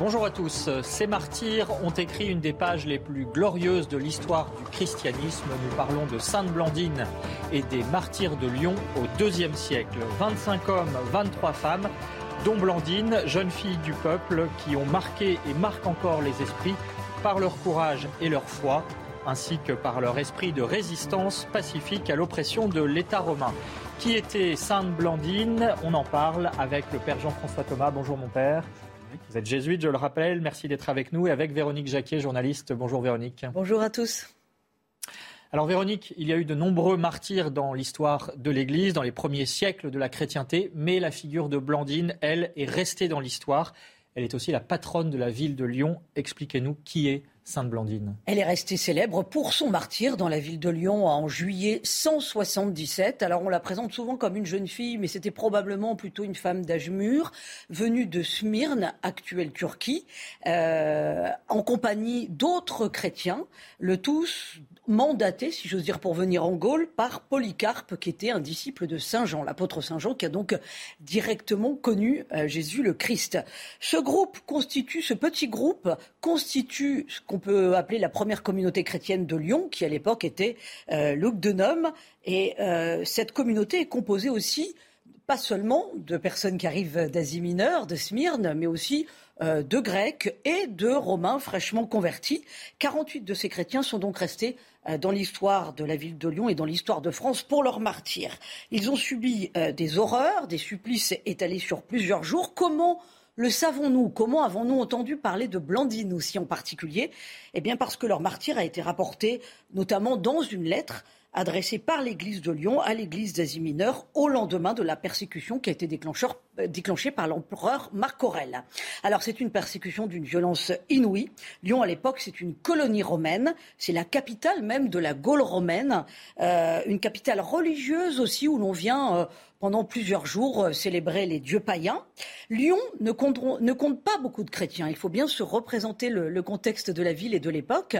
Bonjour à tous. Ces martyrs ont écrit une des pages les plus glorieuses de l'histoire du christianisme. Nous parlons de Sainte Blandine et des martyrs de Lyon au IIe siècle. 25 hommes, 23 femmes, dont Blandine, jeune fille du peuple, qui ont marqué et marquent encore les esprits par leur courage et leur foi, ainsi que par leur esprit de résistance pacifique à l'oppression de l'État romain. Qui était Sainte Blandine? On en parle avec le Père Jean-François Thomas. Bonjour mon Père. Vous êtes jésuite, je le rappelle. Merci d'être avec nous et avec Véronique Jacquet, journaliste. Bonjour Véronique. Bonjour à tous. Alors Véronique, il y a eu de nombreux martyrs dans l'histoire de l'Église, dans les premiers siècles de la chrétienté, mais la figure de Blandine, elle, est restée dans l'histoire. Elle est aussi la patronne de la ville de Lyon. Expliquez-nous qui est Sainte Blandine. Elle est restée célèbre pour son martyr dans la ville de Lyon en juillet 177. Alors on la présente souvent comme une jeune fille, mais c'était probablement plutôt une femme d'âge mûr, venue de Smyrne, actuelle Turquie, euh, en compagnie d'autres chrétiens, le tous mandaté, si j'ose dire, pour venir en Gaule par Polycarpe, qui était un disciple de Saint Jean, l'apôtre Saint Jean, qui a donc directement connu euh, Jésus le Christ. Ce groupe constitue, ce petit groupe constitue ce qu'on peut appeler la première communauté chrétienne de Lyon, qui à l'époque était euh. Et euh, cette communauté est composée aussi pas seulement de personnes qui arrivent d'Asie mineure, de Smyrne, mais aussi euh, de Grecs et de Romains fraîchement convertis. 48 de ces chrétiens sont donc restés euh, dans l'histoire de la ville de Lyon et dans l'histoire de France pour leur martyr. Ils ont subi euh, des horreurs, des supplices étalés sur plusieurs jours. Comment le savons-nous? Comment avons-nous entendu parler de Blandine aussi en particulier? Eh bien parce que leur martyr a été rapporté notamment dans une lettre adressée par l'Église de Lyon à l'Église d'Asie mineure au lendemain de la persécution qui a été déclenchée par l'empereur Marc Aurèle. Alors c'est une persécution d'une violence inouïe. Lyon à l'époque c'est une colonie romaine, c'est la capitale même de la Gaule romaine, euh, une capitale religieuse aussi où l'on vient euh, pendant plusieurs jours euh, célébrer les dieux païens. Lyon ne compte, pas beaucoup de chrétiens. Il faut bien se représenter le, contexte de la ville et de l'époque.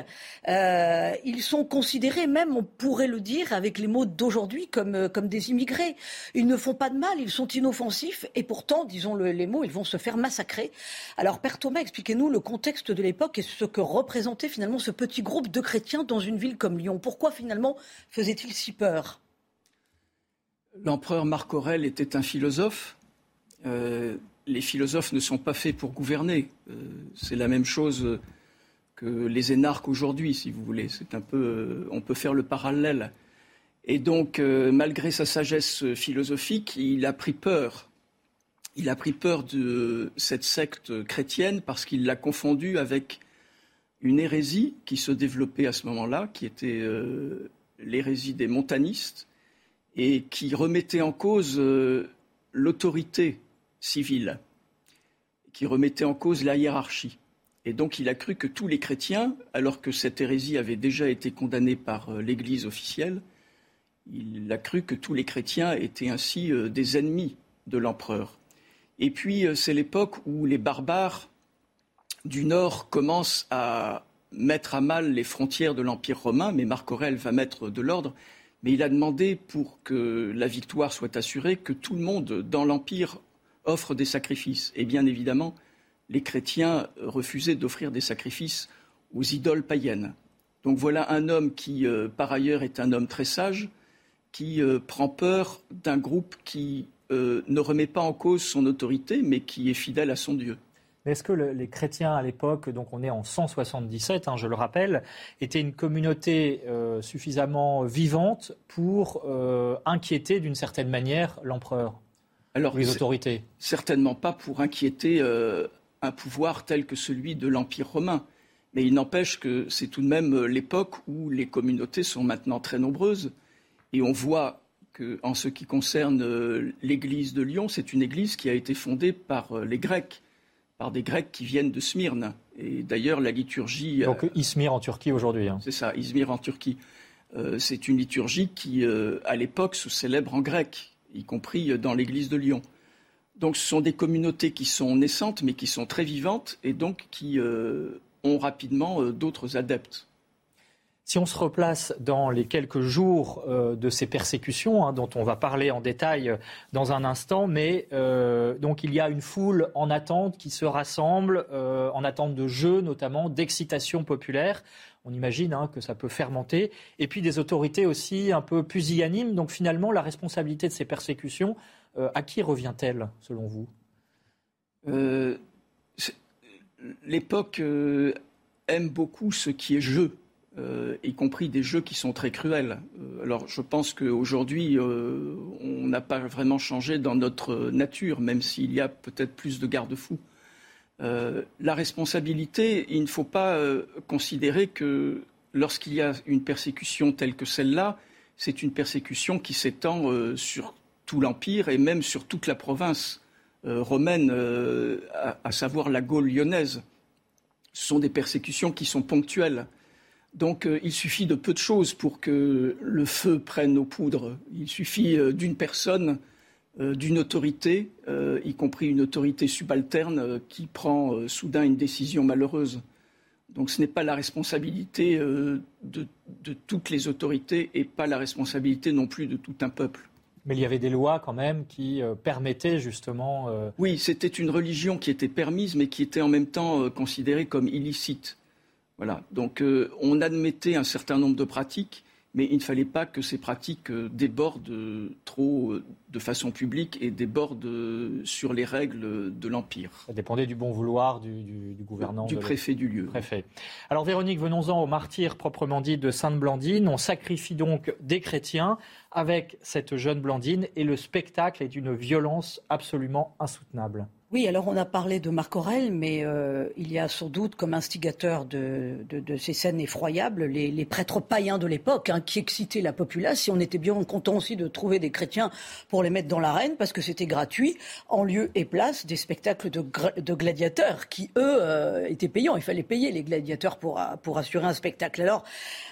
Euh, ils sont considérés même, on pourrait le dire avec les mots d'aujourd'hui, comme, euh, comme des immigrés. Ils ne font pas de mal, ils sont inoffensifs et pourtant, disons le, les mots, ils vont se faire massacrer. Alors, Père Thomas, expliquez-nous le contexte de l'époque et ce que représentait finalement ce petit groupe de chrétiens dans une ville comme Lyon. Pourquoi finalement faisait-il si peur? L'empereur Marc Aurèle était un philosophe. Euh, les philosophes ne sont pas faits pour gouverner. Euh, c'est la même chose que les énarques aujourd'hui, si vous voulez. C'est un peu, euh, on peut faire le parallèle. Et donc, malgré sa sagesse philosophique, il a pris peur. Il a pris peur de cette secte chrétienne parce qu'il l'a confondue avec une hérésie qui se développait à ce moment-là, qui était l'hérésie des montanistes et qui remettait en cause euh, l'autorité civile, qui remettait en cause la hiérarchie. Et donc il a cru que tous les chrétiens, alors que cette hérésie avait déjà été condamnée par euh, l'Église officielle, il a cru que tous les chrétiens étaient ainsi euh, des ennemis de l'empereur. Et puis c'est l'époque où les barbares du Nord commencent à mettre à mal les frontières de l'Empire romain, mais Marc Aurèle va mettre de l'ordre mais il a demandé, pour que la victoire soit assurée, que tout le monde dans l'Empire offre des sacrifices. Et bien évidemment, les chrétiens refusaient d'offrir des sacrifices aux idoles païennes. Donc voilà un homme qui, euh, par ailleurs, est un homme très sage, qui euh, prend peur d'un groupe qui euh, ne remet pas en cause son autorité, mais qui est fidèle à son Dieu. Mais est-ce que les chrétiens à l'époque, donc on est en 177, hein, je le rappelle, étaient une communauté euh, suffisamment vivante pour euh, inquiéter d'une certaine manière l'empereur alors, les autorités? Certainement pas pour inquiéter euh, un pouvoir tel que celui de l'Empire romain. Mais il n'empêche que c'est tout de même l'époque où les communautés sont maintenant très nombreuses. Et on voit qu'en ce qui concerne l'église de Lyon, c'est une église qui a été fondée par les Grecs par des Grecs qui viennent de Smyrne. Et d'ailleurs, la liturgie. Donc euh, Izmir en Turquie aujourd'hui. Hein. C'est ça, Izmir en Turquie. Euh, c'est une liturgie qui, euh, à l'époque, se célèbre en grec, y compris dans l'église de Lyon. Donc ce sont des communautés qui sont naissantes, mais qui sont très vivantes, et donc qui ont rapidement d'autres adeptes. Si on se replace dans les quelques jours euh, de ces persécutions, hein, dont on va parler en détail euh, dans un instant, mais euh, donc il y a une foule en attente qui se rassemble, en attente de jeux notamment, d'excitation populaire. On imagine hein, que ça peut fermenter. Et puis des autorités aussi un peu pusillanimes. Donc finalement, la responsabilité de ces persécutions, à qui revient-elle, selon vous? L'époque aime beaucoup ce qui est jeu. Euh, y compris des jeux qui sont très cruels. Euh, alors je pense qu'aujourd'hui, euh, on n'a pas vraiment changé dans notre nature, même s'il y a peut-être plus de garde-fous. la responsabilité, il ne faut pas considérer que lorsqu'il y a une persécution telle que celle-là, c'est une persécution qui s'étend sur tout l'Empire et même sur toute la province romaine, à, savoir la Gaule lyonnaise. Ce sont des persécutions qui sont ponctuelles. Donc euh, il suffit de peu de choses pour que le feu prenne aux poudres. Il suffit euh, d'une personne, euh, d'une autorité, y compris une autorité subalterne, qui prend soudain une décision malheureuse. Donc ce n'est pas la responsabilité de, de, toutes les autorités et pas la responsabilité non plus de tout un peuple. Mais il y avait des lois quand même qui permettaient justement. Oui, c'était une religion qui était permise, mais qui était en même temps considérée comme illicite. Voilà. Donc euh, on admettait un certain nombre de pratiques, mais il ne fallait pas que ces pratiques euh, débordent trop euh, de façon publique et débordent sur les règles de l'Empire. Ça dépendait du bon vouloir du, du, gouvernant. Du préfet du lieu. Préfet. Alors Véronique, venons-en au martyr proprement dit de Sainte-Blandine. On sacrifie donc des chrétiens avec cette jeune Blandine et le spectacle est d'une violence absolument insoutenable. Oui, alors on a parlé de Marc Aurel, mais euh, il y a sans doute comme instigateur de, ces scènes effroyables les, prêtres païens de l'époque hein, qui excitaient la populace. Et on était bien content aussi de trouver des chrétiens pour les mettre dans l'arène parce que c'était gratuit, en lieu et place des spectacles de, gladiateurs qui, eux, euh, étaient payants. Il fallait payer les gladiateurs pour, pour assurer un spectacle. Alors,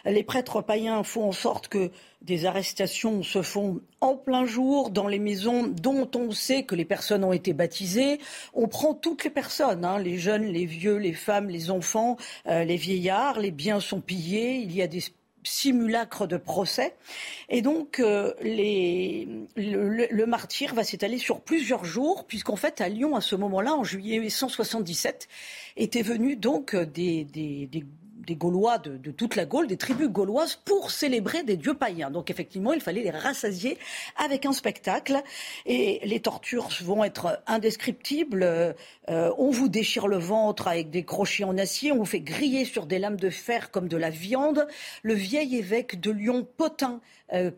les prêtres païens font en sorte que des arrestations se font en plein jour dans les maisons dont on sait que les personnes ont été baptisées. On prend toutes les personnes, hein, les jeunes, les vieux, les femmes, les enfants, euh, les vieillards. Les biens sont pillés. Il y a des simulacres de procès. Et donc, euh, le, martyr va s'étaler sur plusieurs jours, puisqu'en fait, à Lyon, à ce moment-là, en juillet 177, étaient venus donc des, des, des des Gaulois de, toute la Gaule, des tribus gauloises, pour célébrer des dieux païens. Donc effectivement, il fallait les rassasier avec un spectacle. Et les tortures vont être indescriptibles. Euh, on vous déchire le ventre avec des crochets en acier, on vous fait griller sur des lames de fer comme de la viande. Le vieil évêque de Lyon, Potin,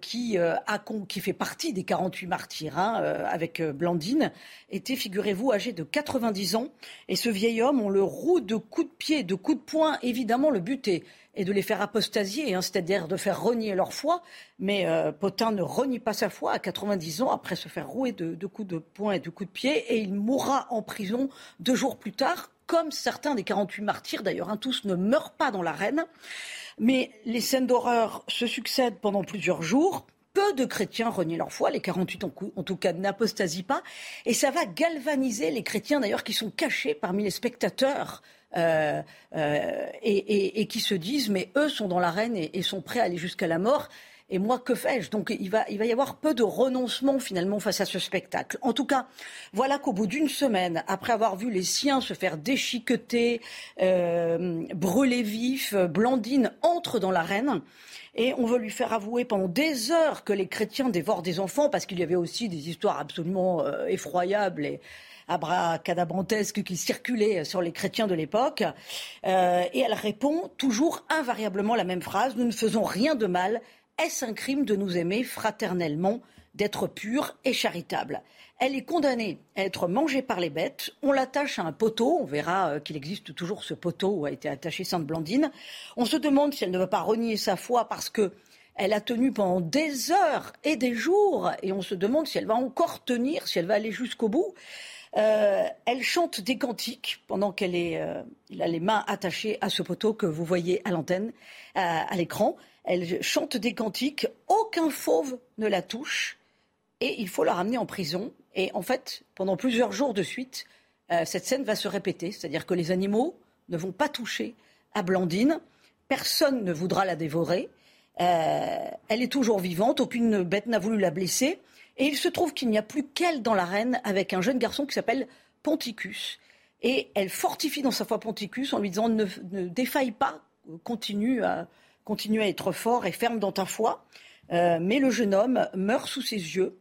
qui, euh, a, qui fait partie des 48 martyrs hein, avec Blandine, était, figurez-vous, âgé de 90 ans. Et ce vieil homme, on le roue de coups de pied, de coups de poing, évidemment, le but est, de les faire apostasier, hein, c'est-à-dire de faire renier leur foi. Mais euh, Potin ne renie pas sa foi à 90 ans après se faire rouer de, coups de poing et de coups de pied. Et il mourra en prison deux jours plus tard, comme certains des 48 martyrs d'ailleurs. Hein, tous ne meurent pas dans l'arène. Mais les scènes d'horreur se succèdent pendant plusieurs jours. Peu de chrétiens renient leur foi, les 48 en, tout cas n'apostasient pas, et ça va galvaniser les chrétiens d'ailleurs qui sont cachés parmi les spectateurs euh, euh, et, qui se disent mais eux sont dans l'arène et sont prêts à aller jusqu'à la mort. Et moi, que fais-je? Donc, il va, il va y avoir peu de renoncement finalement face à ce spectacle. En tout cas, voilà qu'au bout d'une semaine, après avoir vu les siens se faire déchiqueter, euh, brûler vifs, Blandine entre dans l'arène. Et on veut lui faire avouer pendant des heures que les chrétiens dévorent des enfants, parce qu'il y avait aussi des histoires absolument effroyables et abracadabrantesques qui circulaient sur les chrétiens de l'époque. Euh, et elle répond toujours invariablement la même phrase Nous ne faisons rien de mal. Est-ce un crime de nous aimer fraternellement, d'être pur et charitable? Elle est condamnée à être mangée par les bêtes. On l'attache à un poteau. On verra euh, qu'il existe toujours ce poteau où a été attachée Sainte Blandine. On se demande si elle ne veut pas renier sa foi parce que elle a tenu pendant des heures et des jours, et on se demande si elle va encore tenir, si elle va aller jusqu'au bout. Euh, elle chante des cantiques pendant qu'elle est, euh, a les mains attachées à ce poteau que vous voyez à l'antenne, à, l'écran. Elle chante des cantiques. Aucun fauve ne la touche, et il faut la ramener en prison. Et en fait, pendant plusieurs jours de suite, euh, cette scène va se répéter, c'est-à-dire que les animaux ne vont pas toucher à Blandine. Personne ne voudra la dévorer. Euh, elle est toujours vivante, aucune bête n'a voulu la blesser. Et il se trouve qu'il n'y a plus qu'elle dans l'arène avec un jeune garçon qui s'appelle Ponticus. Et elle fortifie dans sa foi Ponticus en lui disant ne, défaille pas, continue à, continue à être fort et ferme dans ta foi. Euh, mais le jeune homme meurt sous ses yeux.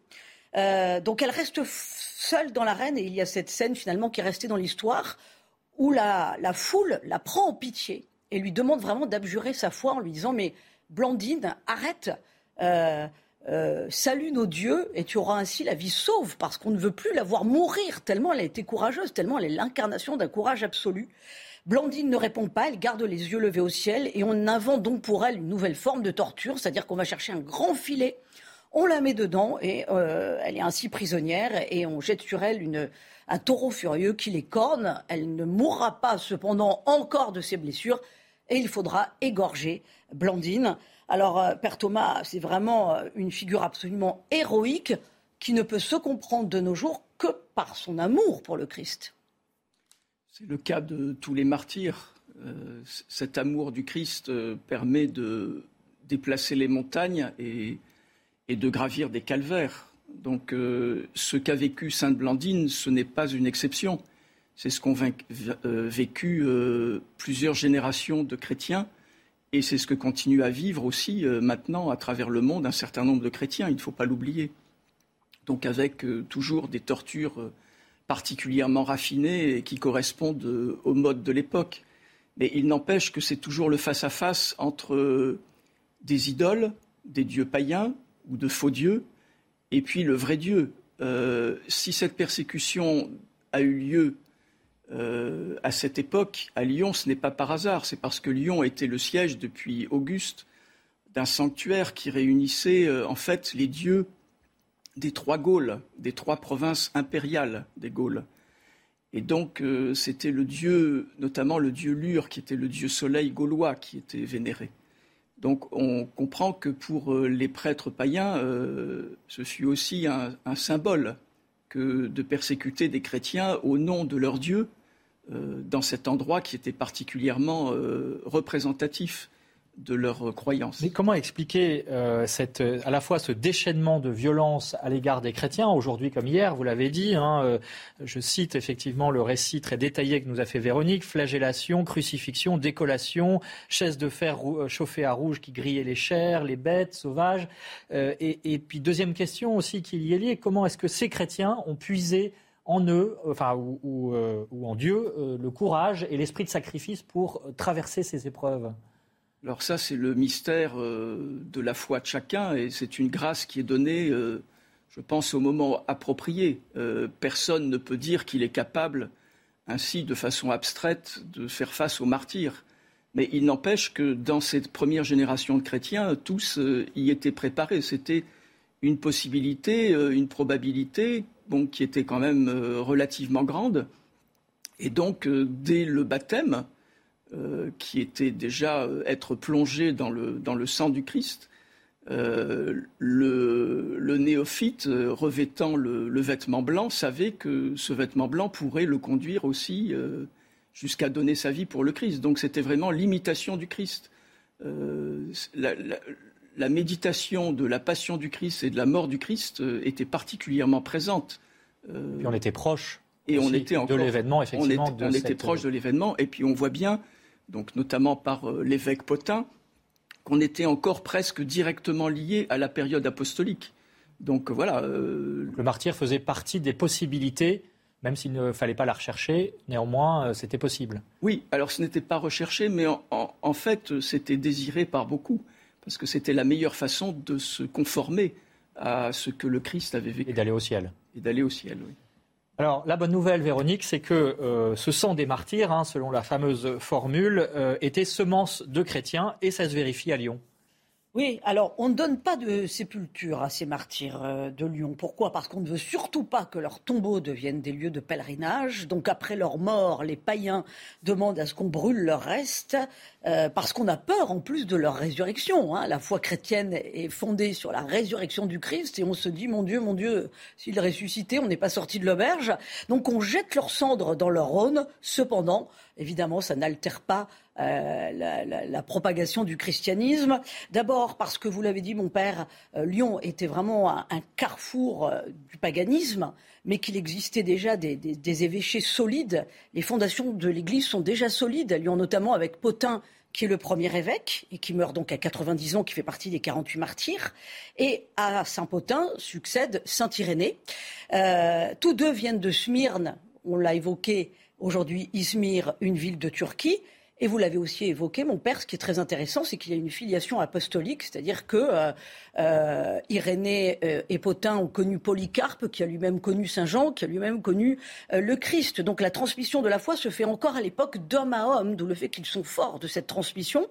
Euh, donc elle reste seule dans l'arène et il y a cette scène finalement qui est restée dans l'histoire où la, foule la prend en pitié et lui demande vraiment d'abjurer sa foi en lui disant mais Blandine, arrête, euh, euh, salue nos dieux et tu auras ainsi la vie sauve parce qu'on ne veut plus la voir mourir tellement elle a été courageuse, tellement elle est l'incarnation d'un courage absolu. Blandine ne répond pas, elle garde les yeux levés au ciel et on invente donc pour elle une nouvelle forme de torture, c'est-à-dire qu'on va chercher un grand filet, on la met dedans et euh, elle est ainsi prisonnière et on jette sur elle un taureau furieux qui les corne. Elle ne mourra pas cependant encore de ses blessures et il faudra égorger Blandine. Alors, euh, Père Thomas, c'est vraiment euh, une figure absolument héroïque qui ne peut se comprendre de nos jours que par son amour pour le Christ. C'est le cas de tous les martyrs. Euh, cet amour du Christ permet de déplacer les montagnes et, de gravir des calvaires. Donc ce qu'a vécu Sainte Blandine, ce n'est pas une exception. C'est ce qu'ont vécu plusieurs générations de chrétiens et c'est ce que continue à vivre aussi euh, maintenant à travers le monde un certain nombre de chrétiens, il ne faut pas l'oublier. Donc avec euh, toujours des tortures euh, particulièrement raffinées qui correspondent au mode de l'époque. Mais il n'empêche que c'est toujours le face-à-face entre des idoles, des dieux païens ou de faux dieux, et puis le vrai Dieu. si cette persécution a eu lieu euh, à cette époque, à Lyon, ce n'est pas par hasard, c'est parce que Lyon était le siège depuis Auguste d'un sanctuaire qui réunissait euh, en fait les dieux des trois Gaules, des trois provinces impériales des Gaules. Et donc euh, c'était le dieu, notamment le dieu Lure, qui était le dieu soleil gaulois, qui était vénéré. Donc on comprend que pour les prêtres païens, ce fut aussi un symbole que de persécuter des chrétiens au nom de leur Dieu dans cet endroit qui était particulièrement euh, représentatif de leurs croyances. Mais comment expliquer euh, à la fois ce déchaînement de violence à l'égard des chrétiens, aujourd'hui comme hier, vous l'avez dit, hein, je cite effectivement le récit très détaillé que nous a fait Véronique, flagellation, crucifixion, décollation, chaise de fer chauffée à rouge qui grillait les chairs, les bêtes sauvages. Et, et, puis deuxième question aussi qui y est liée, comment est-ce que ces chrétiens ont puisé en eux, enfin, ou, euh, en Dieu, euh, le courage et l'esprit de sacrifice pour traverser ces épreuves Alors ça, c'est le mystère euh, de la foi de chacun et c'est une grâce qui est donnée, je pense, au moment approprié. personne ne peut dire qu'il est capable, ainsi, de façon abstraite, de faire face aux martyrs. Mais il n'empêche que dans cette première génération de chrétiens, tous y étaient préparés. C'était une possibilité, une probabilité qui était quand même euh, relativement grande. Et donc, euh, dès le baptême, euh, qui était déjà être plongé dans le, sang du Christ, le, néophyte revêtant le, vêtement blanc savait que ce vêtement blanc pourrait le conduire aussi jusqu'à donner sa vie pour le Christ. Donc c'était vraiment l'imitation du Christ. Méditation de la passion du Christ et de la mort du Christ était particulièrement présente puis on était proche et on était de l'événement, effectivement. On, était, proche de l'événement, et puis on voit bien, donc notamment par euh, l'évêque Potin, qu'on était encore presque directement lié à la période apostolique. Donc voilà. Euh, le martyr faisait partie des possibilités, même s'il ne fallait pas la rechercher, néanmoins, c'était possible. Oui, alors ce n'était pas recherché, mais en fait, c'était désiré par beaucoup, parce que c'était la meilleure façon de se conformer à ce que le Christ avait vécu. Et d'aller au ciel. Et d'aller au ciel, oui. Alors, la bonne nouvelle, Véronique, c'est que euh, ce sang des martyrs, hein, selon la fameuse formule, euh, était semence de chrétiens et ça se vérifie à Lyon. Oui, alors on ne donne pas de sépulture à ces martyrs euh, de Lyon. Pourquoi? Parce qu'on ne veut surtout pas que leurs tombeaux deviennent des lieux de pèlerinage. Donc après leur mort, les païens demandent à ce qu'on brûle leurs restes, euh, parce qu'on a peur en plus de leur résurrection. Hein. La foi chrétienne est fondée sur la résurrection du Christ et on se dit, mon Dieu, mon Dieu, s'il ressuscitait, on n'est pas sorti de l'auberge. Donc on jette leurs cendres dans leur Rhône. Cependant, évidemment, ça n'altère pas euh, la, propagation du christianisme. D'abord parce que, vous l'avez dit, mon père, euh, Lyon était vraiment un, carrefour euh, du paganisme, mais qu'il existait déjà des, évêchés solides. Les fondations de l'Église sont déjà solides à Lyon, notamment avec Potin, qui est le premier évêque et qui meurt donc à 90 ans, qui fait partie des 48 martyrs. Et à Saint-Potin succède Saint-Irénée. tous deux viennent de Smyrne, on l'a évoqué aujourd'hui, Izmir, une ville de Turquie. Et vous l'avez aussi évoqué, mon père, ce qui est très intéressant, c'est qu'il y a une filiation apostolique, c'est-à-dire que euh, euh, Irénée euh, et Potin ont connu Polycarpe, qui a lui-même connu Saint Jean, qui a lui-même connu le Christ. Donc la transmission de la foi se fait encore à l'époque d'homme à homme, d'où le fait qu'ils sont forts de cette transmission.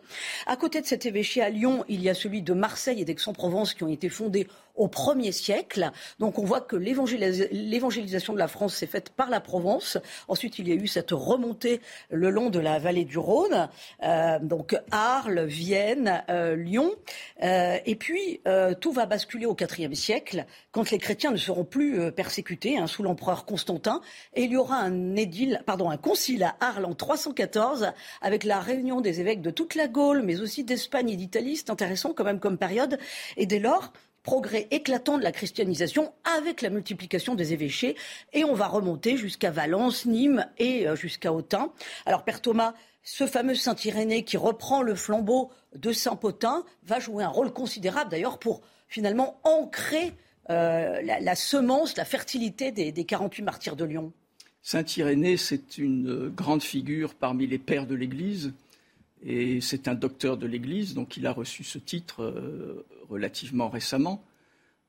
À côté de cet évêché à Lyon, il y a celui de Marseille et d'Aix-en-Provence qui ont été fondés au 1er siècle. Donc on voit que l'évangélisation de la France s'est faite par la Provence. Ensuite, il y a eu cette remontée le long de la vallée du Rhône, euh, donc Arles, Vienne, euh, Lyon. Euh, et puis, tout va basculer au IVe siècle, quand les chrétiens ne seront plus persécutés hein, sous l'empereur Constantin. Et il y aura un, édile, pardon, un concile à Arles en 314, avec la réunion des évêques de toute la Gaule, mais aussi d'Espagne et d'Italie. C'est intéressant quand même comme période. Et dès lors, progrès éclatant de la christianisation avec la multiplication des évêchés. Et on va remonter jusqu'à Valence, Nîmes et euh, jusqu'à Autun. Alors, Père Thomas, ce fameux Saint-Irénée qui reprend le flambeau de Saint-Potin va jouer un rôle considérable d'ailleurs pour finalement ancrer euh, la, semence, la fertilité des, des 48 martyrs de Lyon. Saint-Irénée, c'est une grande figure parmi les pères de l'Église. Et c'est un docteur de l'Église, donc il a reçu ce titre euh, relativement récemment,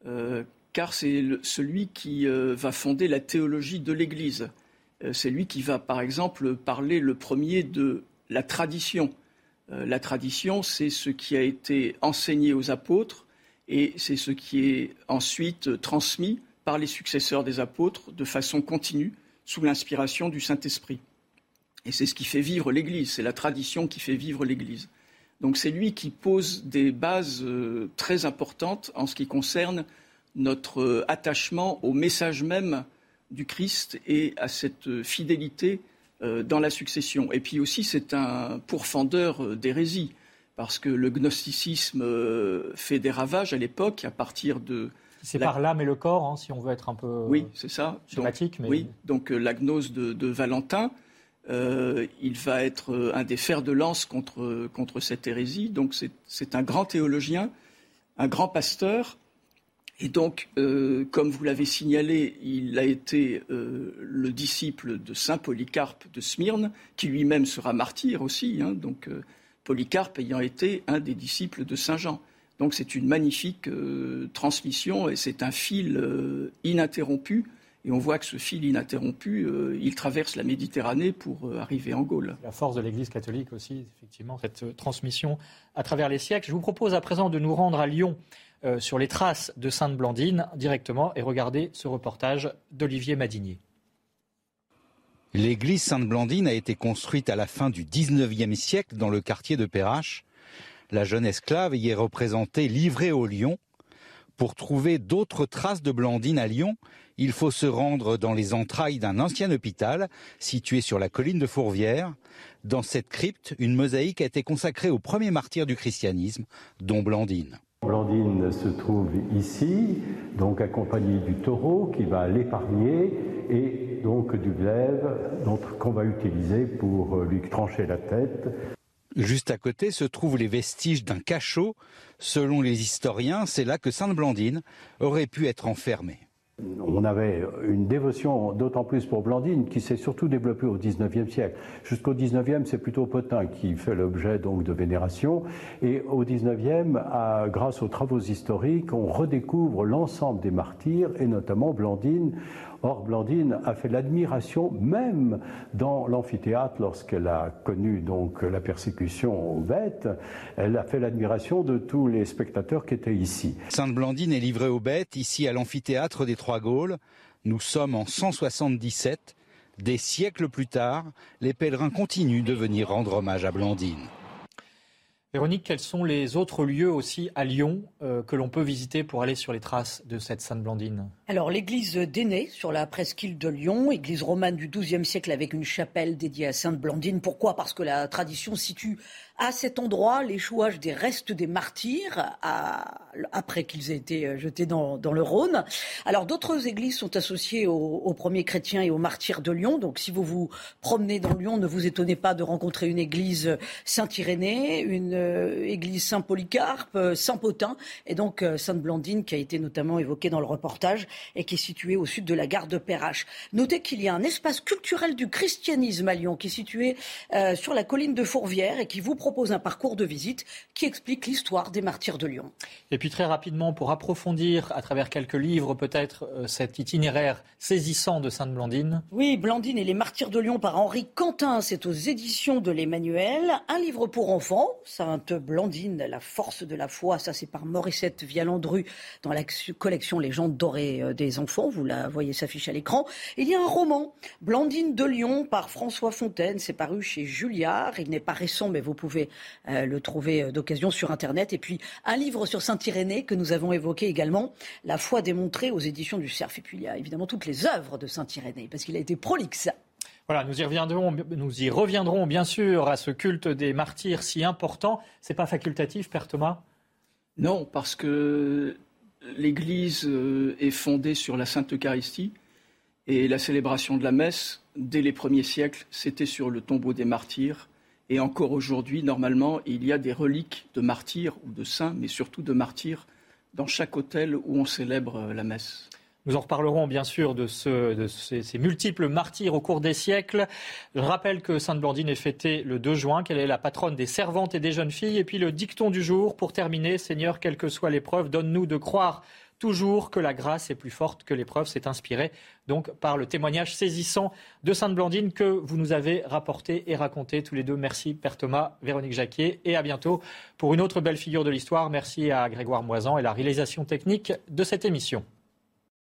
euh, car c'est celui qui euh, va fonder la théologie de l'Église. c'est lui qui va, par exemple, parler le premier de la tradition. la tradition, c'est ce qui a été enseigné aux apôtres et c'est ce qui est ensuite transmis par les successeurs des apôtres de façon continue sous l'inspiration du Saint-Esprit. Et c'est ce qui fait vivre l'Église, c'est la tradition qui fait vivre l'Église. Donc c'est lui qui pose des bases euh, très importantes en ce qui concerne notre euh, attachement au message même du Christ et à cette fidélité euh, dans la succession. Et puis aussi, c'est un pourfendeur d'hérésie, parce que le gnosticisme fait des ravages à l'époque à partir de... C'est par l'âme et le corps, hein, si on veut être un peu oui, c'est ça. schématique. mais... Oui, donc la gnose de Valentin, euh, il va être euh, un des fers de lance contre, contre cette hérésie. Donc c'est un grand théologien, un grand pasteur. Et donc, euh, comme vous l'avez signalé, il a été le disciple de saint Polycarpe de Smyrne, qui lui-même sera martyr aussi. Hein. donc Polycarpe ayant été un des disciples de saint Jean. Donc c'est une magnifique transmission et c'est un fil ininterrompu et on voit que ce fil ininterrompu, euh, il traverse la Méditerranée pour euh, arriver en Gaule. La force de l'Église catholique aussi, effectivement, cette euh, transmission à travers les siècles. Je vous propose à présent de nous rendre à Lyon sur les traces de Sainte Blandine directement et regarder ce reportage d'Olivier Madinier. L'église Sainte-Blandine a été construite à la fin du XIXe siècle dans le quartier de Perrache. La jeune esclave y est représentée livrée au lion. Pour trouver d'autres traces de Blandine à Lyon, il faut se rendre dans les entrailles d'un ancien hôpital situé sur la colline de Fourvière. Dans cette crypte, une mosaïque a été consacrée au premier martyr du christianisme, dont Blandine. Blandine se trouve ici, donc accompagnée du taureau qui va l'épargner et donc du glaive qu'on va utiliser pour lui trancher la tête. Juste à côté se trouvent les vestiges d'un cachot. Selon les historiens, c'est là que Sainte Blandine aurait pu être enfermée. On avait une dévotion d'autant plus pour Blandine qui s'est surtout développée au XIXe siècle. Jusqu'au XIXe, c'est plutôt Potin qui fait l'objet donc de vénération. Et au XIXe, grâce aux travaux historiques, on redécouvre l'ensemble des martyrs et notamment Blandine Or, Blandine a fait l'admiration même dans l'amphithéâtre lorsqu'elle a connu donc la persécution aux bêtes. Elle a fait l'admiration de tous les spectateurs qui étaient ici. Sainte Blandine est livrée aux bêtes ici à l'amphithéâtre des Trois Gaules. Nous sommes en 177. Des siècles plus tard, les pèlerins continuent de venir rendre hommage à Blandine. Véronique, quels sont les autres lieux aussi à Lyon euh, que l'on peut visiter pour aller sur les traces de cette Sainte Blandine? Alors l'église d'Aîné sur la presqu'île de Lyon, église romane du XIIe siècle avec une chapelle dédiée à Sainte Blandine. Pourquoi? Parce que la tradition situe à cet endroit l'échouage des restes des martyrs après qu'ils aient été euh, jetés dans, le Rhône. Alors d'autres églises sont associées aux, premiers chrétiens et aux martyrs de Lyon. Donc si vous vous promenez dans Lyon, ne vous étonnez pas de rencontrer une église Saint-Irénée, une euh, église Saint-Polycarpe, euh, Saint-Potin et donc Sainte-Blandine qui a été notamment évoquée dans le reportage et qui est située au sud de la gare de Perrache. Notez qu'il y a un espace culturel du christianisme à Lyon qui est situé sur la colline de Fourvière et qui vous propose un parcours de visite qui explique l'histoire des martyrs de Lyon. Et puis très rapidement, pour approfondir à travers quelques livres peut-être euh, cet itinéraire saisissant de Sainte Blandine. Oui, Blandine et les martyrs de Lyon par Henri Quentin, c'est aux éditions de l'Emmanuel. Un livre pour enfants, Sainte Blandine, la force de la foi, ça c'est par Morissette Vialandru dans la collection Légendes dorées euh, des enfants, vous la voyez s'afficher à l'écran. Il y a un roman, Blandine de Lyon par François Fontaine, c'est paru chez Julliard, il n'est pas récent mais vous pouvez euh, le trouver euh, d'occasion sur Internet. Et puis un livre sur Saint-Irénée que nous avons évoqué également, La foi démontrée aux éditions du Cerf. Et puis il y a évidemment toutes les œuvres de Saint-Irénée, parce qu'il a été prolixe. Voilà, nous y reviendrons, nous y reviendrons bien sûr à ce culte des martyrs si important. C'est pas facultatif, Père Thomas? Non, parce que l'Église euh, est fondée sur la Sainte Eucharistie et la célébration de la messe, dès les premiers siècles, c'était sur le tombeau des martyrs et encore aujourd'hui, normalement, il y a des reliques de martyrs ou de saints, mais surtout de martyrs, dans chaque hôtel où on célèbre euh, la messe. Nous en reparlerons bien sûr de, ces, multiples martyrs au cours des siècles. Je rappelle que Sainte Blandine est fêtée le 2 juin, qu'elle est la patronne des servantes et des jeunes filles. Et puis le dicton du jour, pour terminer, Seigneur, quelle que soit l'épreuve, donne-nous de croire toujours que la grâce est plus forte que l'épreuve. C'est inspiré donc par le témoignage saisissant de Sainte Blandine que vous nous avez rapporté et raconté tous les deux. Merci Père Thomas, Véronique Jacquier et à bientôt pour une autre belle figure de l'histoire. Merci à Grégoire Moisan et la réalisation technique de cette émission.